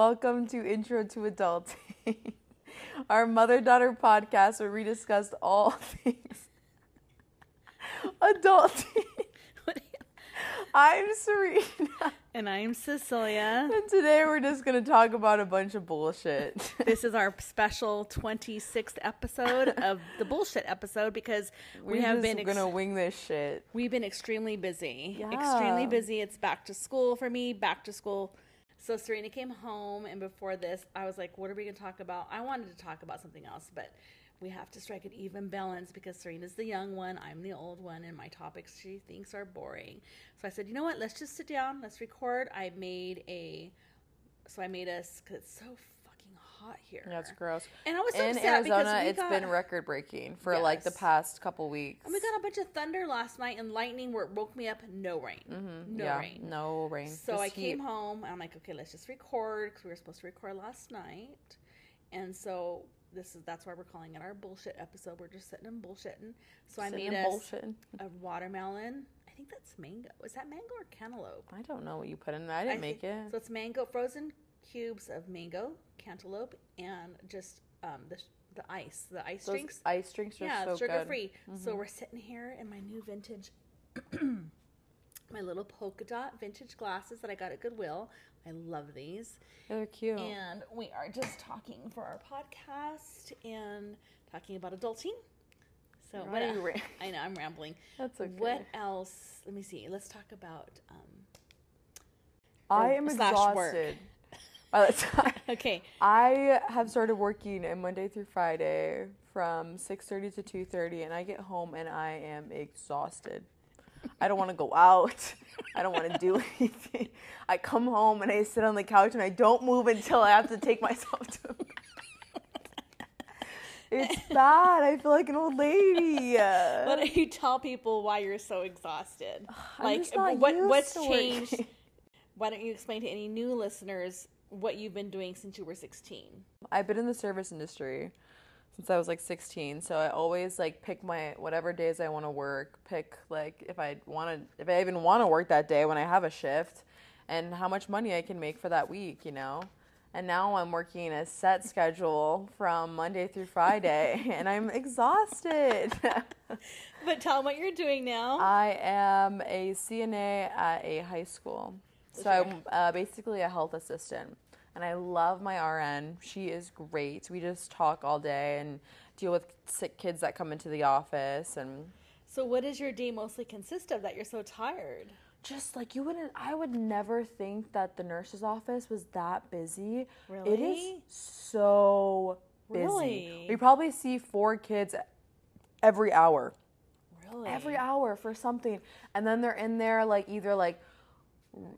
Welcome to Intro to Adulting, our mother daughter podcast where we discuss all things adulting. I'm Serena, And I'm Cecilia. and today we're just going to talk about a bunch of bullshit. This is our special 26th episode of the bullshit episode because we We're have just been ex- going to wing this shit. we've been extremely busy. Yeah. Extremely busy. It's back to school for me, back to school. So Serena came home and before this I was like, what are we going to talk about? I wanted to talk about something else, but we have to strike an even balance because Serena's the young one, I'm the old one, and my topics she thinks are boring. So I said, you know what? Let's just sit down. Let's record. I made a, so I made us because it's so hot here. That's gross. And I was so In Arizona, it's got, been record breaking for like the past couple weeks. and we got a bunch of thunder last night and lightning where it woke me up. No rain. No Mm-hmm. yeah, rain. No rain. So Just I heat. came home. I'm like, okay, let's just record because we were supposed to record last night, and so this is that's why we're calling it our bullshit episode. We're just sitting and bullshitting. So I made us a watermelon. I think that's mango. Is that mango or cantaloupe? I don't know what you put in there. I didn't I make think- it. So it's mango, frozen cubes of mango, cantaloupe, and just um, the the ice, the ice Those drinks. ice drinks are yeah, so sugar good. Mm-hmm. free. So we're sitting here in my new vintage, my little polka dot vintage glasses that I got at Goodwill. I love these, They're cute. and we are just talking for our podcast and talking about adulting. So what? are you ra- I know I'm rambling. That's okay. What else? Let me see. Let's talk about. Um, I am slash work. Exhausted. By the time okay, I have started working in Monday through Friday from 6:30 to 2:30 and I get home and I am exhausted. I don't want to go out. I don't want to do anything. I come home and I sit on the couch and I don't move until I have to take myself to bed. It's bad. I feel like an old lady. Why don't you tell people why you're so exhausted? I'm not what what's changed? Why don't you explain to any new listeners what you've been doing since you were 16? I've been in the service industry since I was like 16, so I always like pick my whatever days I want to work. Pick like if I want to, if I even want to work that day when I have a shift, and how much money I can make for that week, you know. And now I'm working a set schedule from Monday through Friday, and I'm exhausted. But tell them what you're doing now. I am a CNA at a high school. So I'm uh, basically a health assistant. And I love my RN. She is great. We just talk all day and deal with sick kids that come into the office and so what does your day mostly consist of that you're so tired? just like you wouldn't I would never think that the nurse's office was that busy. It Really? is so busy. Really? We probably see four kids every hour. Really? every hour for something and then they're in there like either like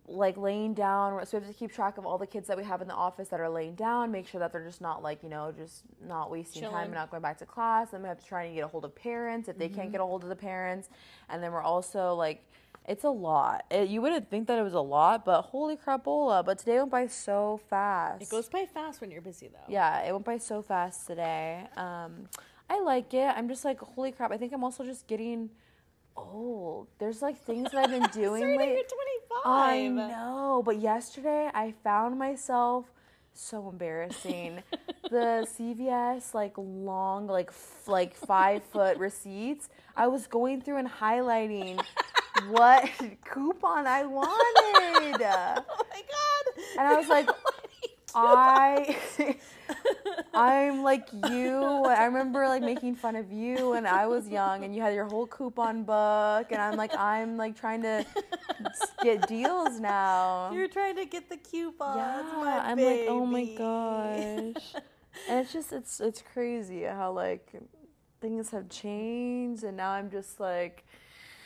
like laying down so we have to keep track of all the kids that we have in the office that are laying down make sure that they're just not like you know just not wasting time and not going back to class then we have to try and get a hold of parents if they can't get a hold of the parents and then we're also like it's a lot it, you wouldn't think that it was a lot but holy crapola but today went by so fast It goes by fast when you're busy though. yeah, it went by so fast today. Um, I like it. I'm just like, holy crap! I think I'm also just getting old. There's like things that I've been doing late- you're 25. I know, but yesterday I found myself so embarrassing. the CVS like long, like f- like five foot receipts. I was going through and highlighting what coupon I wanted. Oh my god. And I was like, I I'm like you. I remember like making fun of you when I was young and you had your whole coupon book and I'm like I'm like trying to get deals now. You're trying to get the coupons. yeah, I'm like oh my gosh. and it's just it's it's crazy how like things have changed and now I'm just like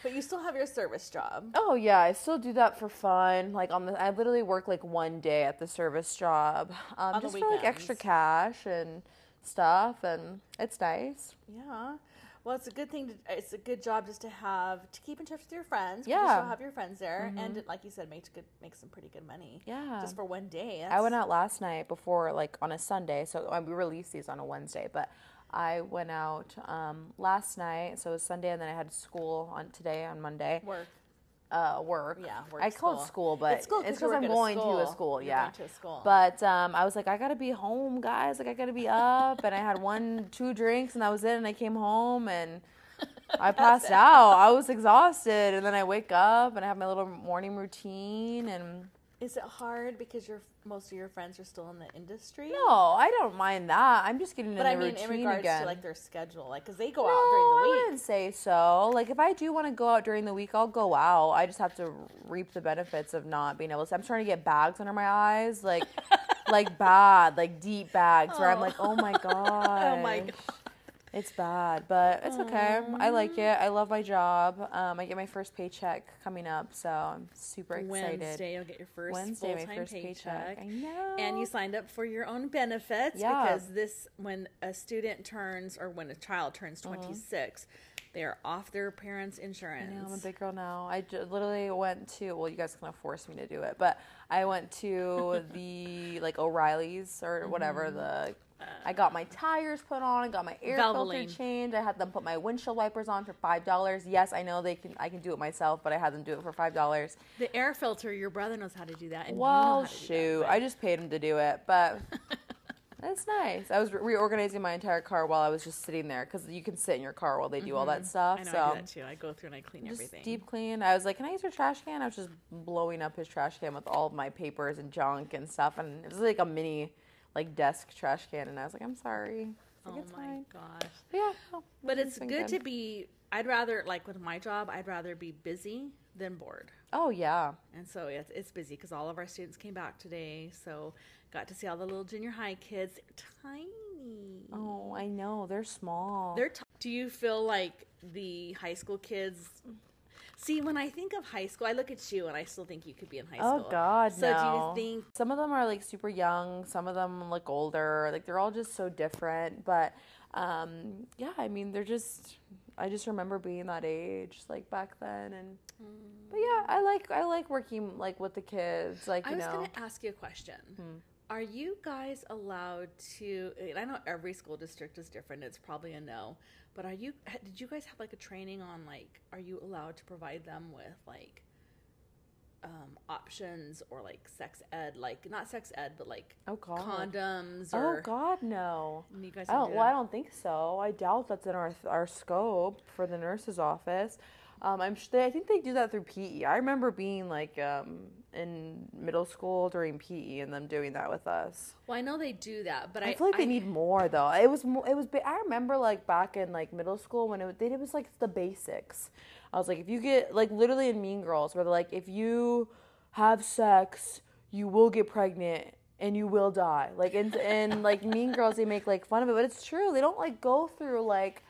But you still have your service job. Oh yeah, I still do that for fun. Like on the, I literally work like one day at the service job, um, just for like extra cash and stuff, and it's nice. Yeah. Well, it's a good thing. To, it's a good job just to have to keep in touch with your friends. Yeah. still have your friends there, and like you said, makes good makes some pretty good money. Yeah. Just for one day. I went out last night before like on a Sunday, so we release these on a Wednesday, but I went out um, last night, so it was Sunday, and then I had school on today on Monday. work. uh, work. Yeah, work, I call school. but It's school 'cause it's you because I'm work at a going to a school. yeah, to a school. But um, I was like, I gotta be home, guys. Like I gotta be up, and I had one, two drinks, and that was it. And I came home and I passed out. I was exhausted, and then I wake up and I have my little morning routine and. Is it hard because your most of your friends are still in the industry? No, I don't mind that. I'm just getting but in I the mean in regards again. to like their schedule, like because they go no, out during the week. I wouldn't say so. Like if I do want to go out during the week, I'll go out. I just have to reap the benefits of not being able to. I'm starting to get bags under my eyes, like like bad, like deep bags, where I'm like, oh my god, Oh my God. It's bad, but it's okay. I like it. I love my job. Um, I get my first paycheck coming up, so I'm super excited. Wednesday, you'll get your first Wednesday, full my time first paycheck. paycheck. I know. And you signed up for your own benefits Yeah. because this, when a student turns or when a child turns 26, they are off their parents' insurance. I I'm a big girl now. I j- literally went to, well, you guys kind of forced me to do it, but I went to the, like, O'Reilly's or whatever, Mm-hmm. the, I got my tires put on, I got my air Valvoline. filter changed, I had them put my windshield wipers on for $5. Yes, I know they can, I can do it myself, but I had them do it for $5. the air filter, your brother knows how to do that. And you know Well, that, shoot, but- I just paid him to do it, but that's nice. I was re- reorganizing my entire car while I was just sitting there because you can sit in your car while they do all that stuff. Mm-hmm. I know so I do that too. I go through and I clean just everything. deep clean. I was like, "Can I use your trash can?" I was just blowing up his trash can with all of my papers and junk and stuff, and it was like a mini, like desk trash can. And I was like, "I'm sorry." Oh like, it's my fine. gosh. But yeah, no, But it's good good. to be. I'd rather like with my job. I'd rather be busy than bored. Oh yeah, And so it's, it's busy because all of our students came back today. So got to see all the little junior high kids. They're tiny. oh I know they're small. They're t- Do you feel like the high school kids? See, when I think of high school, I look at you and I still think you could be in high school. Oh school. God, So no. do you think? some of them are like super young? Some of them look older. Like they're all just so different. But um, yeah, I mean, they're just. I just remember being that age, like back then, and but yeah, I like I like working like with the kids, like I you was know. going to ask you a question. Are you guys allowed to? And I know every school district is different. It's probably a no. But are you? Did you guys have like a training on like? Are you allowed to provide them with like? Um, options or like sex ed, like not sex ed, but like Oh God. condoms Oh God, no. you guys I don't. do Well, I don't think so. I doubt that's in our our scope for the nurse's office. Um, I'm. sh- They, I think they do that through PE. I remember being like um, in middle school during PE and them doing that with us. Well, I know they do that, but I, I feel like they need more though. It was. It was. I remember like back in like middle school when it was, it was like the basics. I was like, if you get like literally in Mean Girls, where they're like, if you have sex, you will get pregnant and you will die. Like in and like Mean Girls, they make like fun of it, but it's true. They don't like go through like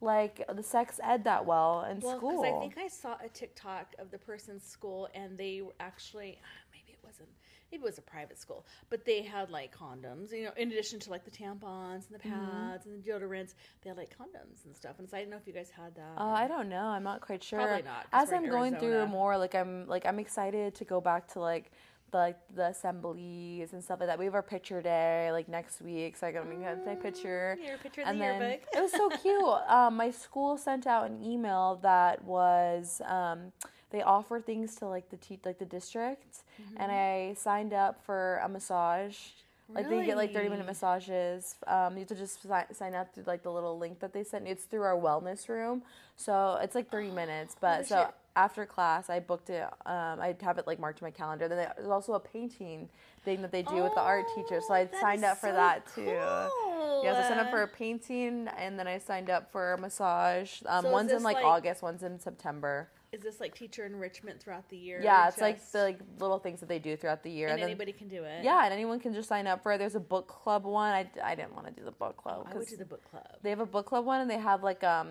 like the sex ed that well in Well, school. because I think I saw a TikTok of the person's school, and they were actually maybe it wasn't maybe it was a private school, but they had like condoms. You know, in addition to like the tampons and the Mm-hmm. pads and the deodorants, they had like condoms and stuff. And so I didn't know if you guys had that. Uh, I don't know. I'm not quite sure. Probably not, As I'm going through more, like I'm like I'm excited to go back to like the like the assemblies and stuff like that. We have our picture day like next week, so I got to get my picture. Your picture in And the then yearbook. it was so cute. Um, my school sent out an email that was um, they offer things to like the te- like the district, and I signed up for a massage. Like they get like thirty minute massages. Um, you have to just si- sign up through like the little link that they sent. It's through our wellness room, so it's like thirty minutes. But so shit. After class, I booked it. Um, I'd have it like marked to my calendar. Then there's also a painting thing that they do with the art teacher, so I Oh, signed up for so that too. cool. Yes, I signed up for a painting, and then I signed up for a massage. Um, So one's in like, like- August, one's in September. Is this like teacher enrichment throughout the year? Yeah, it's like the like, little things that they do throughout the year. and then- anybody can do it. yeah, and anyone can just sign up for it. There's a book club one. I, I didn't want to do the book club I would do the book club. they have a book club one, and they have like um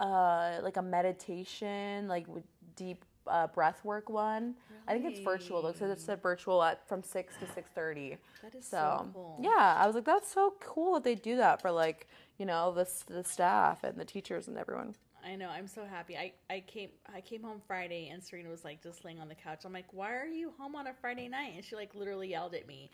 uh like a meditation like with deep uh, breath work one. I think it's virtual though, because it's a virtual at from six to six thirty. That is So, so cool. yeah, I was like, that's so cool that they do that for like you know the the staff and the teachers and everyone. I know. I'm so happy. I, I came I came home Friday and Serena was like just laying on the couch. I'm like, why are you home on a Friday night? And she like literally yelled at me.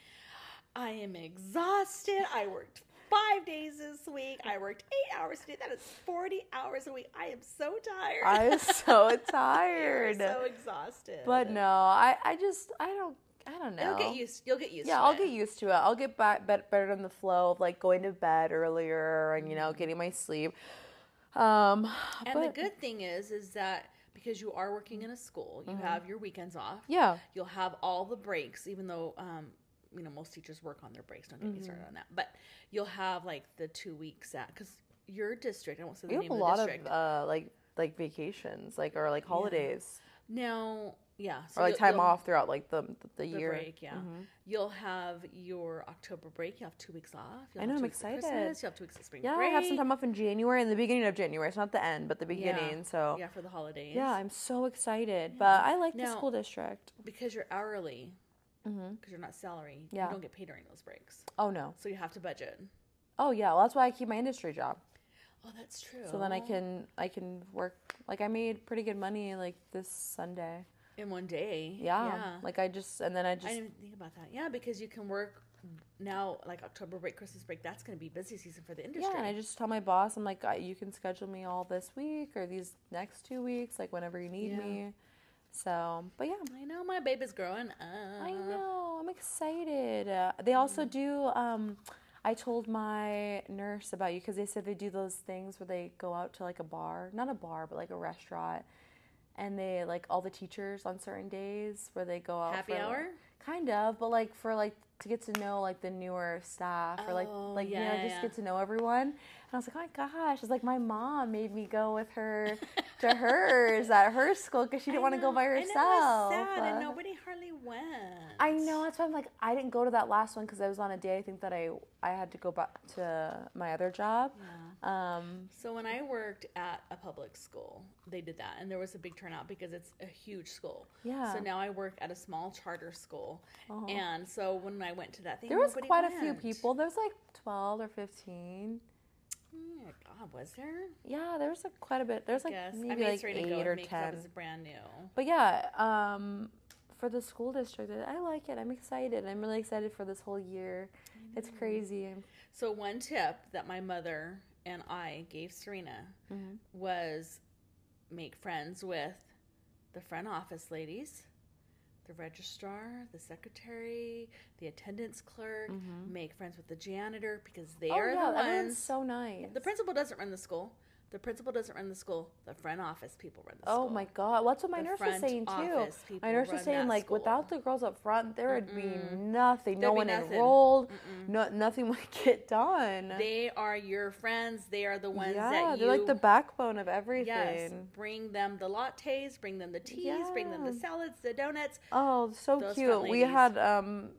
I am exhausted. I worked five days this week. I worked eight hours a day. That is 40 hours a week. I am so tired. I'm so You're tired. so exhausted. but no, I, I just I don't I don't know. You'll get used. You'll get used. yeah, I'll it. get used to it. I'll get back better in the flow of like going to bed earlier and you know getting my sleep. Um, Mm-hmm. And but the good thing is, is that because you are working in a school, you have your weekends off. yeah, You'll have all the breaks, even though um, you know most teachers work on their breaks. Don't get me started Mm-hmm. on that. But you'll have like the two weeks at because your district. I won't say the we name have a of the lot district. of uh like like vacations like or like holidays now, yeah, so or like time off throughout like the the, The year. break, yeah. You'll have your October break. You have two weeks off. I know, I'm excited. You have two weeks of spring break. Yeah, break. I have some time off in January and the beginning of January. It's not the end, but the Yeah. beginning. So Yeah, for the holidays. yeah, I'm so excited. But I like the school district. because you're hourly. Because Mhm. you're not salary. Yeah. You don't get paid during those breaks, Oh no. so you have to budget. Oh yeah. Well, that's why I keep my industry job. Oh, that's true. So then I can I can work like I made pretty good money like this Sunday. in one day. Yeah. Yeah. Like I just and then I just I didn't think about that. Yeah, because you can work now, like October break, Christmas break. That's going to be busy season for the industry. yeah, and I just tell my boss I'm like you can schedule me all this week or these next two weeks like whenever you need Yeah. me. So, but yeah, I know my baby's growing up. I know. I'm excited. Uh, they also do. Um, I told my nurse about you because they said they do those things where they go out to like a bar, not a bar, but like a restaurant, and they like all the teachers on certain days where they go out Happy for, hour? kind of, but like for like to get to know like the newer staff or like Oh, like you know yeah, just get to know everyone. And I was like, oh my gosh! It's like my mom made me go with her to hers at her school because she didn't want to go by herself. And it was sad, and Uh, nobody hardly went. I know that's why I'm like I didn't go to that last one because I was on a day I think that I I had to go back to my other job. Um, So when I worked at a public school, they did that, and there was a big turnout because it's a huge school. Yeah. So now I work at a small charter school, Oh. and so when I went to that thing, there was quite a few people. There was like twelve or fifteen. Oh my God, was there? Yeah, there was like quite a bit. There's like Yes, maybe I made like eight or me 'cause I ten. brand new. But yeah, um, for the school district, I like it. I'm excited. I'm really excited for this whole year. It's crazy. So one tip that my mother and I gave Serena Mm-hmm. was make friends with the front office ladies, the registrar, the secretary, the attendance clerk. Make friends with the janitor because they Mm-hmm. Oh are yeah, the ones. so nice. the principal doesn't run the school. The principal doesn't run the school. The front office people run the Oh school. Oh my god, what's what my The nurse was saying too. My nurse was saying like school. without the girls up front, there would be nothing. no There'd be one nothing. enrolled. No, nothing would get done. They are your friends. They are the ones yeah, that you they're like the backbone of everything. Yes, bring them the lattes, bring them the teas, bring them the salads, the donuts. Oh, so Those cute. We had um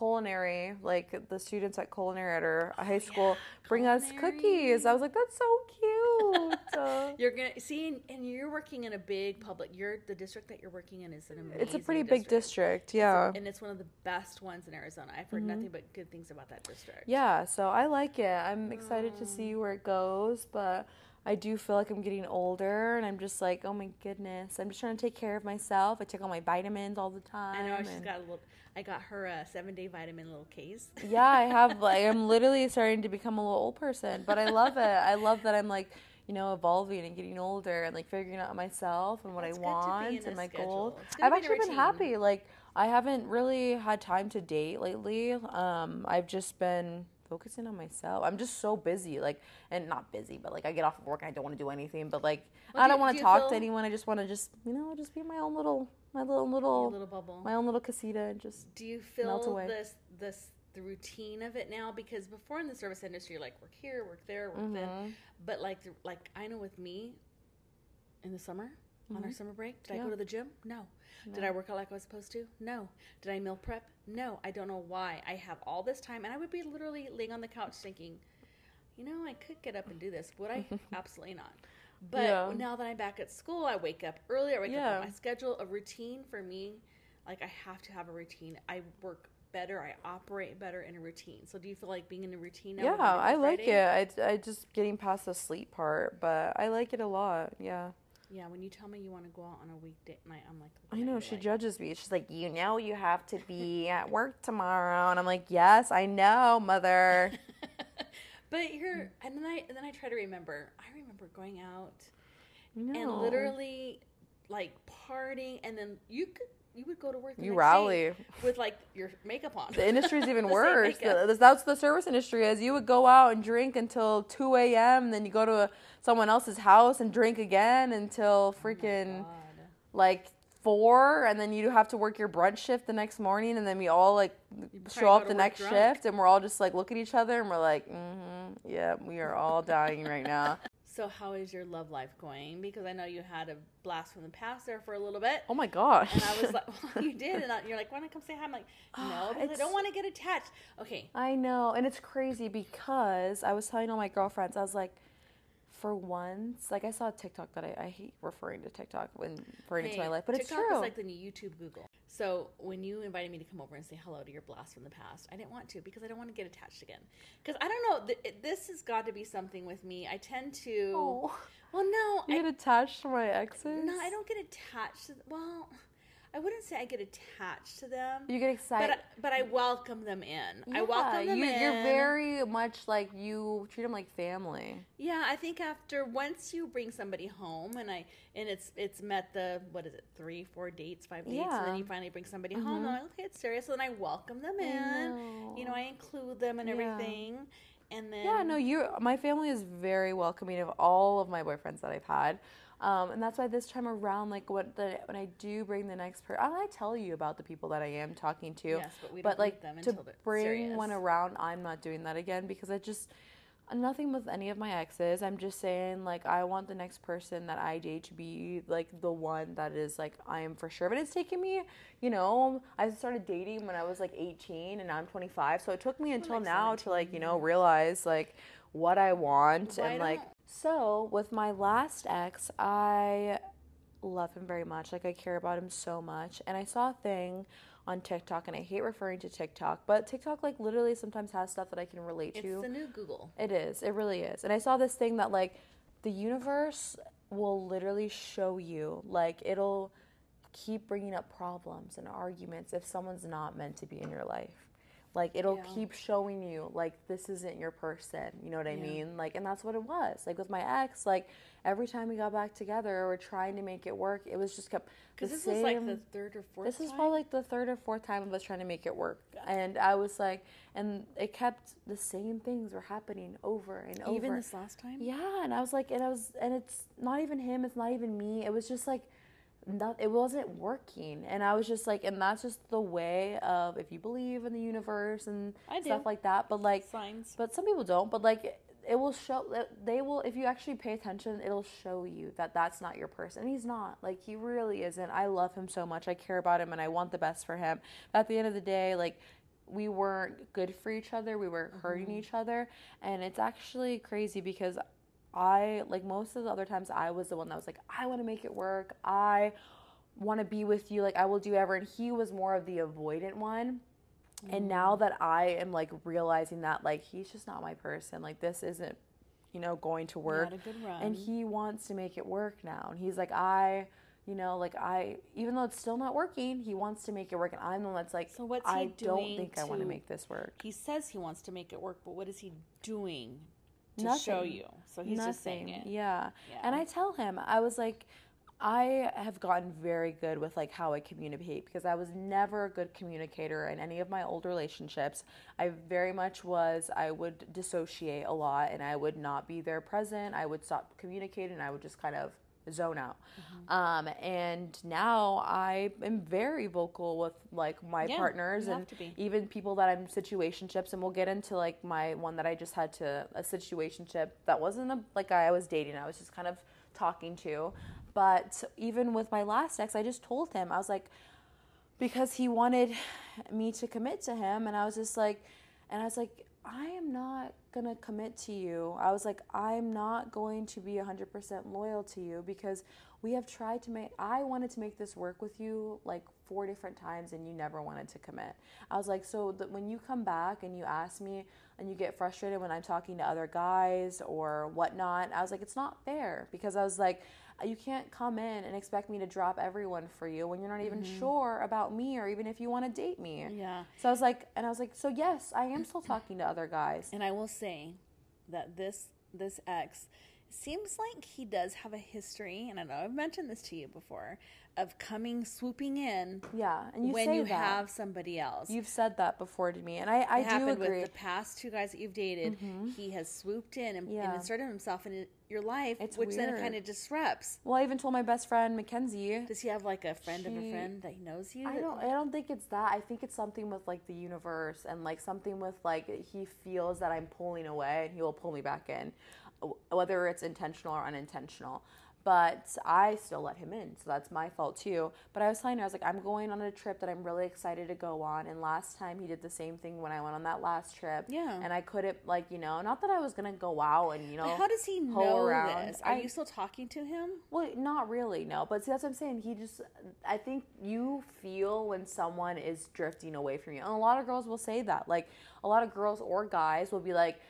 culinary, like the students at culinary at our high school bring us cookies. I was like, that's so cute. Uh, You're gonna see, and, and you're working in a big public. You're the district that you're working in is an amazing. it's a pretty big district, yeah. and it's one of the best ones in Arizona. I've heard nothing but good things about that district. Mm-hmm. Yeah, so I like it. I'm excited to see where it goes, but I do feel like I'm getting older and I'm just like, oh my goodness. I'm just trying to take care of myself. I take all my vitamins all the time. I know she's got a little. I got her a seven day vitamin little case. yeah, I have like I'm literally starting to become a little old person, but I love it. I love that I'm like, you know, evolving and getting older and like figuring out myself and what It's I good to be want and my goals. It's good to I've actually been happy. Like I haven't really had time to date lately. Um, I've just been focusing on myself. I'm just so busy, like, and not busy, but like I get off of work and I don't want to do anything. But like, Well, I do don't want to you talk feel- to anyone. I just want to just, you know, just be my own little, my little little, A little bubble. my own little casita and just. Do you feel this this the routine of it now? Because before in the service industry, like work here, work there, work Mm-hmm. then. But like the- like I know with me, in the summer on our summer break, did I Mm-hmm. Go to the gym? No. Did I work out like I was supposed to? No. Did I meal prep? No. I don't know why. I have all this time, and I would be literally laying on the couch thinking, you know, I could get up and do this. Would I? Absolutely not. But Yeah. now that I'm back at school, I wake up early. I wake up Yeah. on my schedule. A routine for me, like I have to have a routine. I work better. I operate better in a routine. So do you feel like being in a routine now? Yeah, I like it. I, I just getting past the sleep part, but I like it a lot. Yeah. Yeah, when you tell me you want to go out on a weekday night, I'm like, I know she like, judges me. She's like, "You know, you have to be at work tomorrow," and I'm like, "Yes, I know, mother." But you're, and then I, and then I try to remember. I remember going out and literally like partying, and then you could, you would go to work. You rally. with like your makeup on. The industry's even The worse. The- That's the service industry is. You would go out and drink until 2 a.m., then you go to a, someone else's house and drink again until freaking God. like four, and then you have to work your brunch shift the next morning, and then we all like show up the next drunk. shift, and we're all just like look at each other, and we're like, mm-hmm, yeah, we are all dying right now. So how is your love life going? Because I know you had a blast from the past there for a little bit. Oh my gosh. And I was like, well, you did. And I, you're like, want to come say hi? I'm like, no, because I don't want to get attached. Okay. I know, and it's crazy because I was telling all my girlfriends, I was like, for once, like I saw a TikTok that I, I hate referring to TikTok when referring to my life, but it's TikTok true. is like the new YouTube Google. So when you invited me to come over and say hello to your blast from the past, I didn't want to because I don't want to get attached again. Because I don't know, th- it- this has got to be something with me. I tend to. oh, Well, no, you I, get attached to my exes. no, I don't get attached. To, well, I wouldn't say I get attached to them, You get excited. but I, but I welcome them in. I welcome them you, in. You're very much like you treat them like family. Yeah, I think after once you bring somebody home and I and it's it's met the what is it three four dates five dates and then you finally bring somebody mm-hmm. home. And I'm like, okay, it's serious. So then I welcome them in. You know, know. I include them and Yeah. everything. And then Yeah, no, you. My family is very welcoming of all of my boyfriends that I've had, um, and that's why this time around, like what the when I do bring the next person, I tell you about the people that I am talking to. Yes, but we don't like meet them to bring serious. one around, I'm not doing that again because I just nothing with any of my exes. I'm just saying like I want the next person that I date to be like the one that is like I am for sure. But it's taken me, you know, I started dating when I was like 18 and now I'm 25, so it took me until like now to like you know realize like what I want Why and like so with my last ex, I love him very much. Like I care about him so much. And I saw a thing on TikTok and I hate referring to TikTok, but TikTok like literally sometimes has stuff that I can relate it's to. It's the new Google. It is. It really is. And I saw this thing that like the universe will literally show you like it'll keep bringing up problems and arguments if someone's not meant to be in your life. Like it'll Yeah. keep showing you like this isn't your person. You know what I Yeah. mean? Like and that's what it was. Like with my ex, like every time we got back together or trying to make it work, it was just kept the Because this same was like the third or fourth. this is probably like the third or fourth time of us trying to make it work. And I was like, and it kept the same things were happening over and over. even this last time. yeah, and I was like, and I was, and it's not even him, it's not even me. It was just like, not, it wasn't working. And I was just like, and that's just the way of if you believe in the universe and I stuff like that. But like, Signs. but some people don't. But like, it will show. They will, if you actually pay attention, it'll show you that that's not your person. And he's not. Like, he really isn't. I love him so much. I care about him, and I want the best for him. But at the end of the day, like, we weren't good for each other. We were hurting mm-hmm. each other, and it's actually crazy because I like most of the other times I was the one that was like, I want to make it work. I want to be with you. Like, I will do ever. And he was more of the avoidant one. And mm. now that I am like realizing that like he's just not my person, like this isn't, you know, going to work. had a good run. And he wants to make it work now. And he's like, I, you know, like I, even though it's still not working, he wants to make it work. And I'm the one that's like, So what's he I don't think I want to to- make this work. he says he wants to make it work, but what is he doing to show you? So he's just saying it. Yeah. Yeah. And I tell him, I was like, I have gotten very good with like how I communicate because I was never a good communicator in any of my old relationships. I very much was I would dissociate a lot and I would not be there present. I would stop communicating and I would just kind of zone out. Mm-hmm. Um, and now I am very vocal with like my Yeah, partners and even people that I'm situationships and we'll get into like my one that I just had to a situationship that wasn't a like I was dating I was just kind of talking to but even with my last ex I just told him I was like because he wanted me to commit to him and I was just like and I was like I am not going to commit to you. I was like I'm not going to be 100% loyal to you because we have tried to make I wanted to make this work with you like four different times and you never wanted to commit. I was like so when you come back and you ask me and you get frustrated when I'm talking to other guys or whatnot, I was like it's not fair because I was like you can't come in and expect me to drop everyone for you when you're not even mm-hmm. sure about me or even if you want to date me. Yeah. So I was like, and I was like, so yes, I am still talking to other guys. And I will say that this this ex seems like he does have a history, and I know I've mentioned this to you before, of coming swooping in Yeah, and you when you that. have somebody else. You've said that before to me, and I, I it do happened agree. Mm-hmm. with the past two guys that you've dated. He has swooped in and, Yeah. and inserted himself in your life, It's which then kind of disrupts. well, I even told my best friend Mackenzie. Does he have like a friend of a friend that he knows you? I don't. I don't think it's that. I think it's something with like the universe and like something with like he feels that I'm pulling away and he will pull me back in, whether it's intentional or unintentional. But I still let him in, so that's my fault too. But I was telling her, I was like, I'm going on a trip that I'm really excited to go on. And last time he did the same thing when I went on that last trip. Yeah. And I couldn't like you know, not that I was gonna go out and you know. But how does he know around. this? Are I- you still talking to him? well, not really, no. But see, that's what I'm saying. He just, I think you feel when someone is drifting away from you. And a lot of girls will say that. Like, a lot of girls or guys will be like,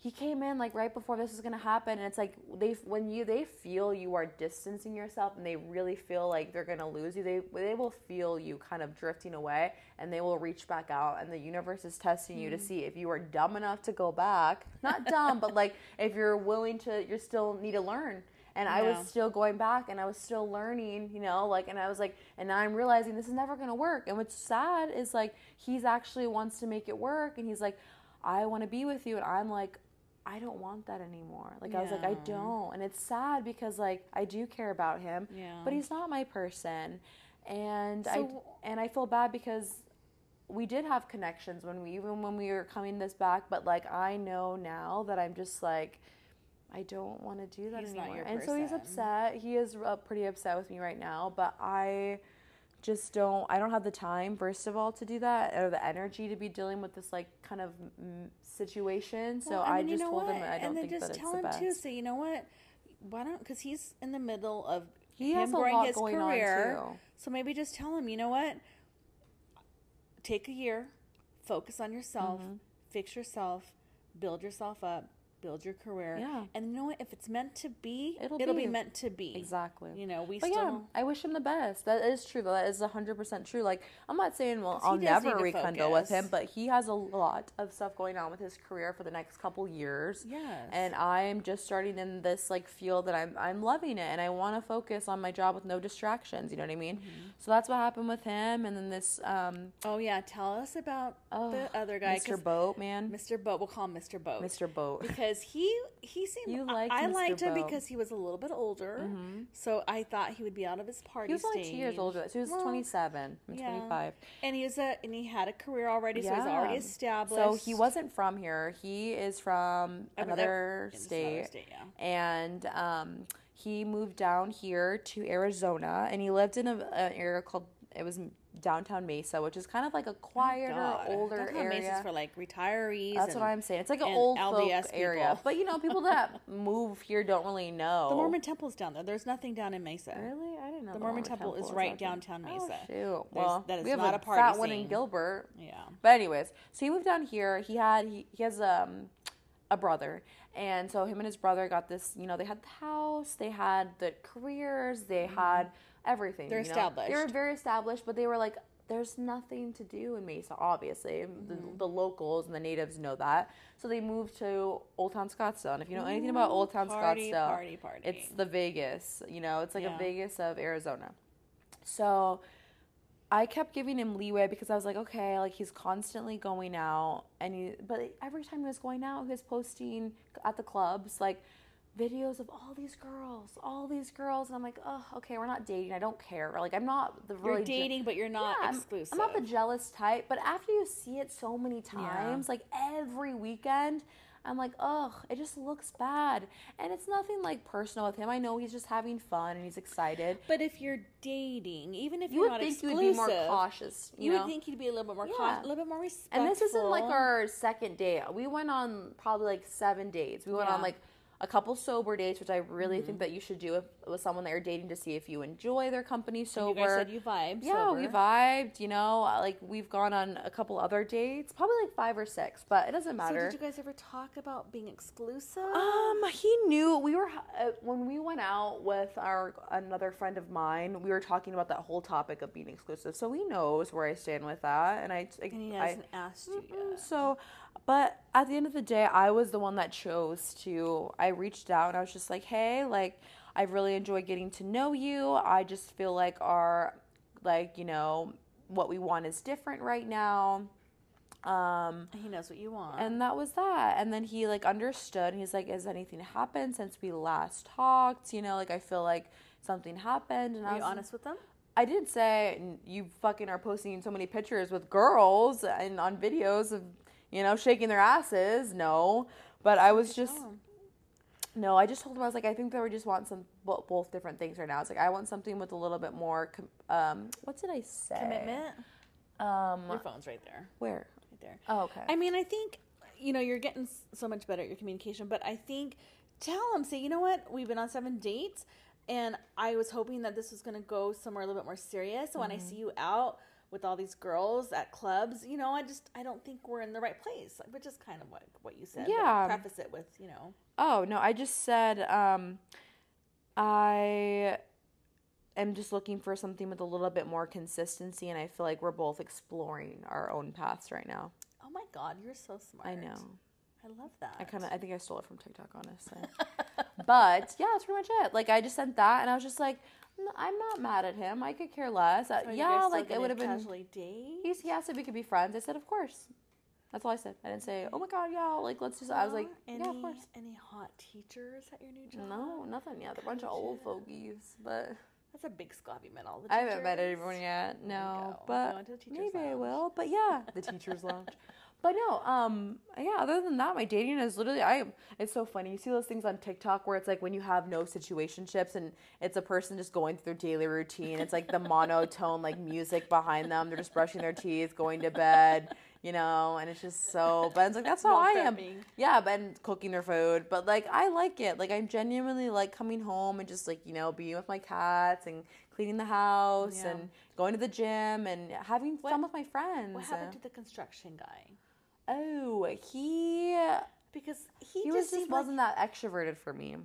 he came in like right before this was gonna happen, and it's like they when you they feel you are distancing yourself, and they really feel like they're gonna lose you. They they will feel you kind of drifting away, and they will reach back out, and the universe is testing you to Mm. see if you are dumb enough to go back. Not dumb, but like if you're willing to, you still need to learn and I was still going back and I was still learning, you know, like and I was like and now I'm realizing this is never going to work. And what's sad is like he's actually wants to make it work and he's like I want to be with you and I'm like I don't want that anymore. Like I was like I don't. And it's sad because like I do care about him, Yeah. but he's not my person. And I and I feel bad because we did have connections when we even when we were coming this back, but like I know now that I'm just like I don't want to do that He's anymore. and so he's upset. He is uh, pretty upset with me right now, but I just don't I don't have the time first of all to do that or the energy to be dealing with this like kind of situation. So Well, I, mean, you just know told him? I don't and then think just that it's tell the him best. too. Say, you know what? Why don't? Because he's in the middle of He him has a growing lot his going career. on too. So maybe just tell him, you know what? Take a year, focus on yourself, Mm-hmm. fix yourself, build yourself up, build your career. Yeah. And you know what? If it's meant to be, It'll it'll, be. be. meant to be. Exactly. You know, we But still. yeah, I wish him the best. That is true. That is hundred percent true. Like I'm not saying well, I'll never rekindle with him, but he has a lot of stuff going on with his career for the next couple years. Yes. And I'm just starting in this like field that I'm I'm loving it, and I want to focus on my job with no distractions. You know what I mean? Mm-hmm. So that's what happened with him, and then this um Oh yeah, tell us about oh, the other guy. Mr. Boat man, Mr. Boat. We'll call him Mr. Boat. Mr. Boat. because he he seemed You I- liked I Mr. liked him because he was a little bit older, so I thought he would be out of his party He was only two years older. So he was Well, 27. I'm yeah. 25. and he was a and he had a career already, so he's already established. So he wasn't from here. He is from I another it's state. another state, yeah. And um, he moved down here to Arizona, and he lived in a, an area called it was downtown Mesa, which is kind of like a quieter, God. older Downtown area. Mesa's for like retirees. That's and what I'm saying. It's like an old folk LDS area, but you know, people that move here don't really know. The Mormon Temple's down there. There's nothing down in Mesa. Really, I didn't know The Mormon Temple is right downtown Oh, Mesa. shoot. Well, that is we have not a, a party fat one in. Gilbert. Yeah. But anyways, so he moved down here. He had he, he has um a brother, and so him and his brother got this. You know, they had the house, they had the careers, they had everything. They're you know? They were very established, but they were like, there's nothing to do in Mesa. Obviously, the, Mm-hmm. the locals and the natives know that. So they moved to Old Town Scottsdale. And if you know anything about Old Town party, Scottsdale, party, party. it's the Vegas. You know, it's like Yeah. a Vegas of Arizona. So I kept giving him leeway because I was like, okay, like he's constantly going out, and he, but every time he was going out, he was posting at the clubs like videos of all these girls, all these girls, and I'm like, oh, okay, we're not dating. I don't care. Like I'm not the You're really je- dating, but you're not yeah, I'm- exclusive. I'm, not the jealous type, but after you see it so many times, like every weekend. I'm like, ugh, it just looks bad. And it's nothing like personal with him. I know he's just having fun and he's excited. But if you're dating, even if You you're would not think exclusive, you would be more cautious. You, You, would think you'd be a little bit more Yeah. cautious, a little bit more respectful. And this isn't like our second date. We went on probably like seven dates. We went Yeah. on like a couple sober dates, which I really think that you should do. If with someone that you're dating to see if you enjoy their company sober. You guys said you vibed. yeah, we vibed. You know, uh, like we've gone on a couple other dates, probably like five or six, but it doesn't matter. So did you guys ever talk about being exclusive? Um, he knew we were uh, when we went out with our another friend of mine. We were talking about that whole topic of being exclusive, so he knows where I stand with that. And I, and he hasn't asked you yet. So, but at the end of the day, I was the one that chose to. I reached out and I was just like, hey, like, I really enjoy getting to know you. I just feel like our, like, you know, what we want is different right now. Um, He knows what you want. and that was that. And then he like understood. He's like, "Has anything happened since we last talked? You know, like I feel like something happened." And I Were you was honest with them? I did say you fucking are posting so many pictures with girls and on videos of you know shaking their asses. No, but I was just no. I just told him I was like I think that we just want some both different things right now. It's like I want something with a little bit more. Com- um, what did I say? commitment. Um, Your phone's right there. where? Right there. Oh, okay. I mean, I think you know you're getting so much better at your communication, but I think tell them, say, you know what, we've been on seven dates, and I was hoping that this was going to go somewhere a little bit more serious. So when I Mm-hmm. see you out with all these girls at clubs, you know, I just I don't think we're in the right place, which is kind of what what you said. Yeah. preface it with you know, Oh no, I just said um, I am just looking for something with a little bit more consistency, and I feel like we're both exploring our own paths right now. oh my god, you're so smart. I know. I love that. I kind of, I think I stole it from TikTok, honestly. but yeah, that's pretty much it. Like I just sent that, and I was just like, "N- I'm not mad at him. I could care less. Uh, So yeah, like it would have been. casually date. He's, he asked if we could be friends. I said, of course. That's all I said. I didn't say, oh my god, yeah, like let's just. I was like, any, yeah, of course. Any hot teachers at your new job? No, nothing yet. They're a bunch of old fogies, but. That's a big scoff. You met all the I haven't met everyone yet. No, but maybe I will. But yeah, the teachers lounge. But no, um, yeah. Other than that, my dating is literally. I. It's so funny. You see those things on TikTok where it's like when you have no situationships and it's a person just going through their daily routine. It's like the monotone like music behind them. They're just brushing their teeth, going to bed, you know, and it's just so. But it's like that's how Meal I am. Yeah, but cooking their food. But like I like it. Like I genuinely like coming home and just like, you know, being with my cats and cleaning the house Yeah. and going to the gym and having What- fun with my friends. What happened to the construction guy? Oh, he Because he, he, just, was just wasn't like, that extroverted for me.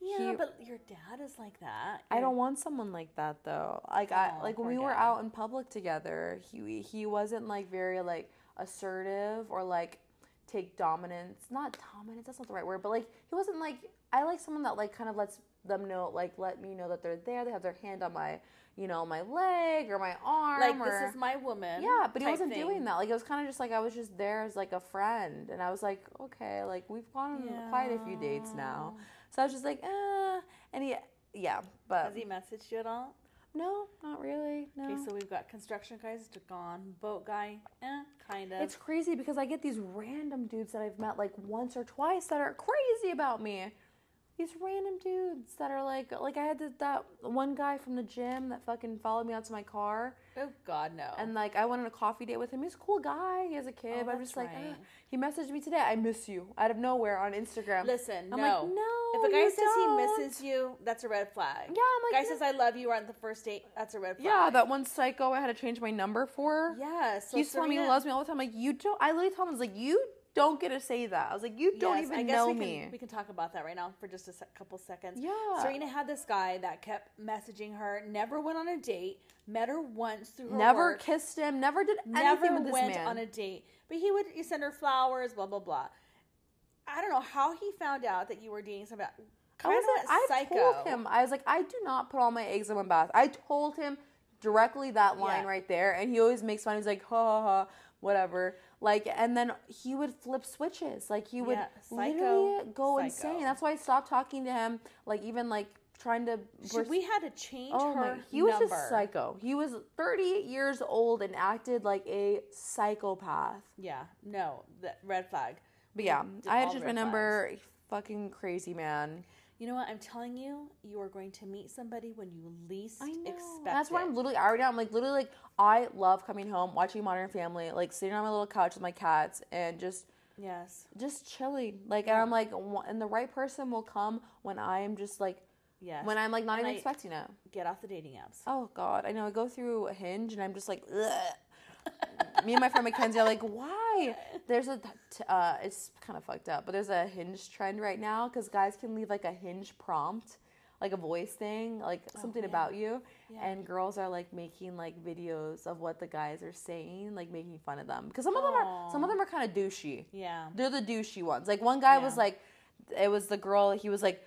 Yeah, he- but your dad is like that. I don't want someone like that though. Like I like when we were out in public together, he he wasn't like very like assertive or like take dominance. Not dominance, that's not the right word, but like he wasn't like I like someone that like kind of lets them know like let me know that they're there. They have their hand on my, you know, my leg or my arm Like or this is my woman. yeah, but he wasn't thing. doing that. Like it was kind of just like I was just there as like a friend, and I was like, okay, like we've gone on quite a few dates now, so I was just like, eh, and he, yeah, but Has he messaged you at all? no, not really. No. Okay, so we've got construction guys to gone, boat guy, eh, kind of. it's crazy because I get these random dudes that I've met like once or twice that are crazy about me. These random dudes that are like, like I had th- that one guy from the gym that fucking followed me out to my car, oh God, no. and like I went on a coffee date with him. He's a cool guy. He has a kid. Oh, but I'm just like, right. Uh. He messaged me today. I miss you out of nowhere on Instagram. Listen, I'm no. like, no. if a guy says don't." he misses you, that's a red flag. Yeah, I'm like, guy "No." says I love you on the first date, that's a red flag. yeah, that one psycho I had to change my number for. Yeah, so he used to tell me he loves me all the time. Like you don't. I literally told him I was like, you don't get to say that. I was like, you don't Yes, even I guess know we me. Can, we can talk about that right now for just a sec- couple seconds. Yeah. Serena had this guy that kept messaging her, never went on a date, met her once through her never work, kissed him. Never did never anything with this went man. on a date. But he would send her flowers, blah blah blah. I don't know how he found out that you were dating somebody. I was like, I psycho. told him. I was like, I do not put all my eggs in one basket. I told him directly that line Yeah. right there, and he always makes fun. He's like, ha ha ha, whatever. Like, and then he would flip switches. Like, he would Yeah, psycho. literally go Psycho. insane. That's why I stopped talking to him. Like, even like trying to. We had to change Oh her my! He was number. just psycho. He was 38 years old and acted like a psychopath. Yeah, no, that red flag. But yeah, I just remember fucking crazy man. You know what? I'm telling you, you are going to meet somebody when you least I know. expect That's why it. I'm literally already. I'm like literally like I love coming home, watching Modern Family, like sitting on my little couch with my cats, and just Yes. just chilling. Like, and I'm like, and the right person will come when I am just like Yes. when I'm like not And even I- expecting it. Get off the dating apps. Oh God, I know. I go through a hinge and I'm just like, me and my friend Mackenzie are like, why? There's a, t- uh, it's kind of fucked up, but there's a hinge trend right now because guys can leave like a hinge prompt, like a voice thing, like something yeah. about you, Yeah. and girls are like making like videos of what the guys are saying, like making fun of them because some of them are some of them are kind of douchey. Yeah. They're the douchey ones. Like one guy was like, it was the girl. He was like,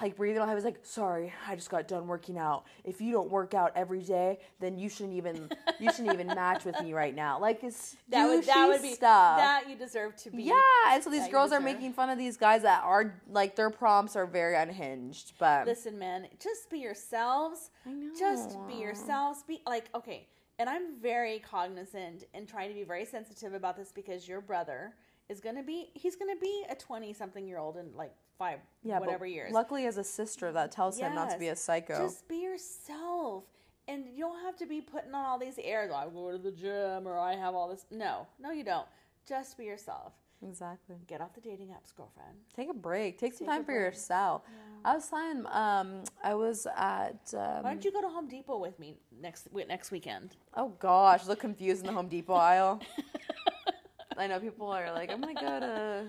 like breathing. I was like, sorry, I just got done working out. If you don't work out every day, then you shouldn't even you shouldn't even match with me right now. Like it's That would that would be stuff. that you deserve to be. yeah, and so these girls are making fun of these guys that are like their prompts are very unhinged. But Listen, man, just be yourselves. I know. Just be yourselves. Be like, okay. And I'm very cognizant and trying to be very sensitive about this because your brother is going to be, he's going to be a 20 something year old in like five, yeah, whatever years. Luckily, as a sister that tells him not to be a psycho. Just be yourself. And you don't have to be putting on all these airs. I go to the gym or I have all this. No, no, you don't. Just be yourself. exactly. Get off the dating apps, girlfriend. Take a break. Take some Take time for break. yourself. I was telling, um, I was at. Um, Why don't you go to Home Depot with me next next weekend? Oh gosh, look confused in the Home Depot aisle. I know people are like, I'm gonna go to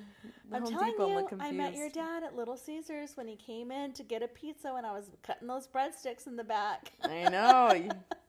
the I'm Home telling Depot you. I met your dad at Little Caesars when he came in to get a pizza when I was cutting those breadsticks in the back. I know.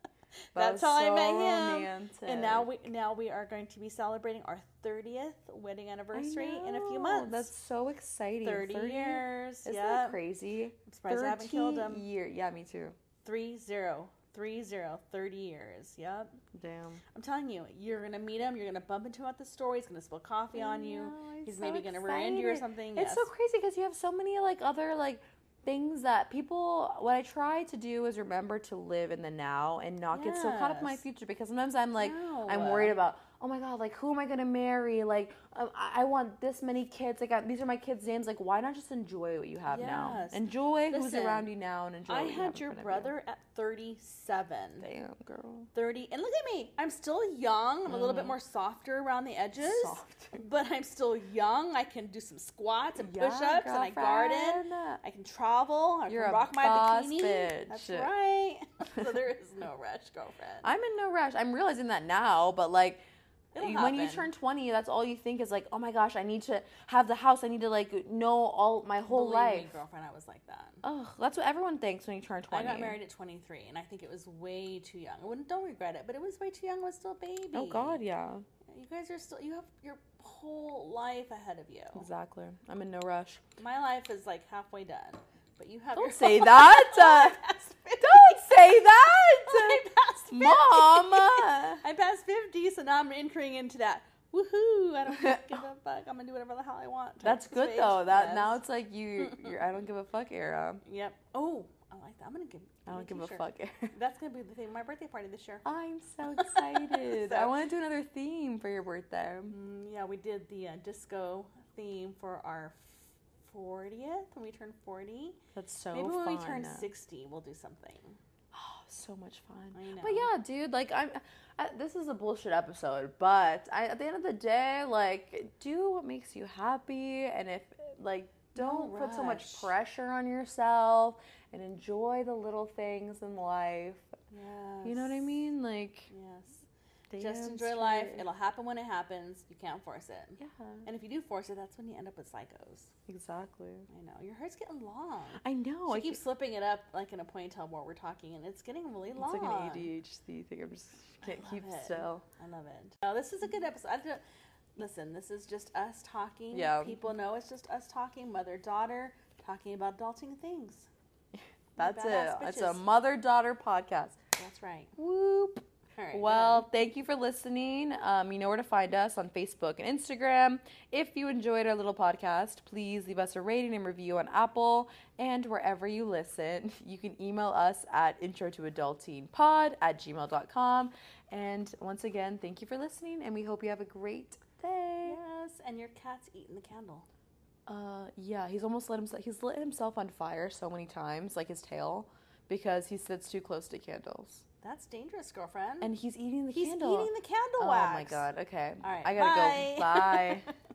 that That's how I so met him. romantic. And now we now we are going to be celebrating our 30th wedding anniversary in a few months. That's so exciting. 30, years. Isn't yeah. that crazy? I'm surprised I haven't killed him. Year. Yeah, me too. Three zero. Three zero. 30 years. Yep. Damn. I'm telling you, you're gonna meet him. You're gonna bump into him at the store. He's gonna spill coffee on you. know, He's so maybe gonna rear you or something. It's yes. so crazy because you have so many like other like things that people. What I try to do is remember to live in the now and not get so caught up in my future because sometimes I'm like I'm worried about. Oh my god! Like who am I gonna marry? Like um, I, I want this many kids. Like I, these are my kids' names. Like why not just enjoy what you have now? Yes. Enjoy who's around you now and enjoy. I what you had in your of you. brother at 37. Damn girl. 30 and look at me i'm still young i'm a little bit more softer around the edges Mm. Softer. but i'm still young i can do some squats and Yeah, push-ups and i garden i can travel i You're can a rock my bikini bitch. that's right so there is no rush girlfriend I'm in no rush. I'm realizing that now, but like It'll when you turn 20, that's all you think is like, oh my gosh, I need to have the house. I need to like know all my whole Believe life. me, girlfriend i was like that Ugh, that's what everyone thinks when you turn 20. i got married at 23 and i think it was way too young i wouldn't don't regret it but it was way too young I was still a baby Oh God, yeah, you guys are still you have your whole life ahead of you exactly. I'm in no rush. my life is like halfway done but you have Don't say that. Uh, don't say that, past 50. Mom. I'm past 50, so now I'm entering into that. Woohoo! I don't give a fuck. I'm gonna do whatever the hell I want. That's good stage. though. That Yes. now it's like you. You're, I don't give a fuck era. Yep. Oh, I like that. I'm gonna give. I don't give a fuck era. That's gonna be the thing. My birthday party this year. I'm so excited. I want to do another theme for your birthday. Mm, yeah, we did the uh, disco theme for our 40th when we turned 40. That's so Maybe fun. when we turn 60, we'll do something. So much fun. I know. But yeah, dude, like I'm. I, this is a bullshit episode, but I, at the end of the day, like, do what makes you happy, and if like, don't put so much pressure on yourself, and enjoy the little things in life. Yes. You know what I mean? Like, Yes. Just enjoy life. It'll happen when it happens. You can't force it. Yeah, And if you do force it, that's when you end up with psychos. exactly. I know. Your hair's getting long. I know. She I keeps slipping it up like in a ponytail while we're talking, and it's getting really long. It's like an ADHD thing. I'm just can't keep it. still. I love it. No, this is a good episode. I don't- listen, this is just us talking. Yeah. People know it's just us talking, mother daughter, talking about adulting things. That's it. It's a mother daughter podcast. That's right. Whoop. Right. Well, thank you for listening. Um, you know where to find us on Facebook and Instagram. If you enjoyed our little podcast, please leave us a rating and review on Apple and wherever you listen. You can email us at intro to adulteenpod at gmail.com. And once again, thank you for listening, and we hope you have a great day. yes, and your cat's eating the candle. Uh, yeah, he's almost let himself. He's lit himself on fire so many times, like his tail, because he sits too close to candles, That's dangerous, girlfriend. and he's eating the He's candle. He's eating the candle oh wax. Oh my god. Okay. All right, I gotta bye. go. Bye.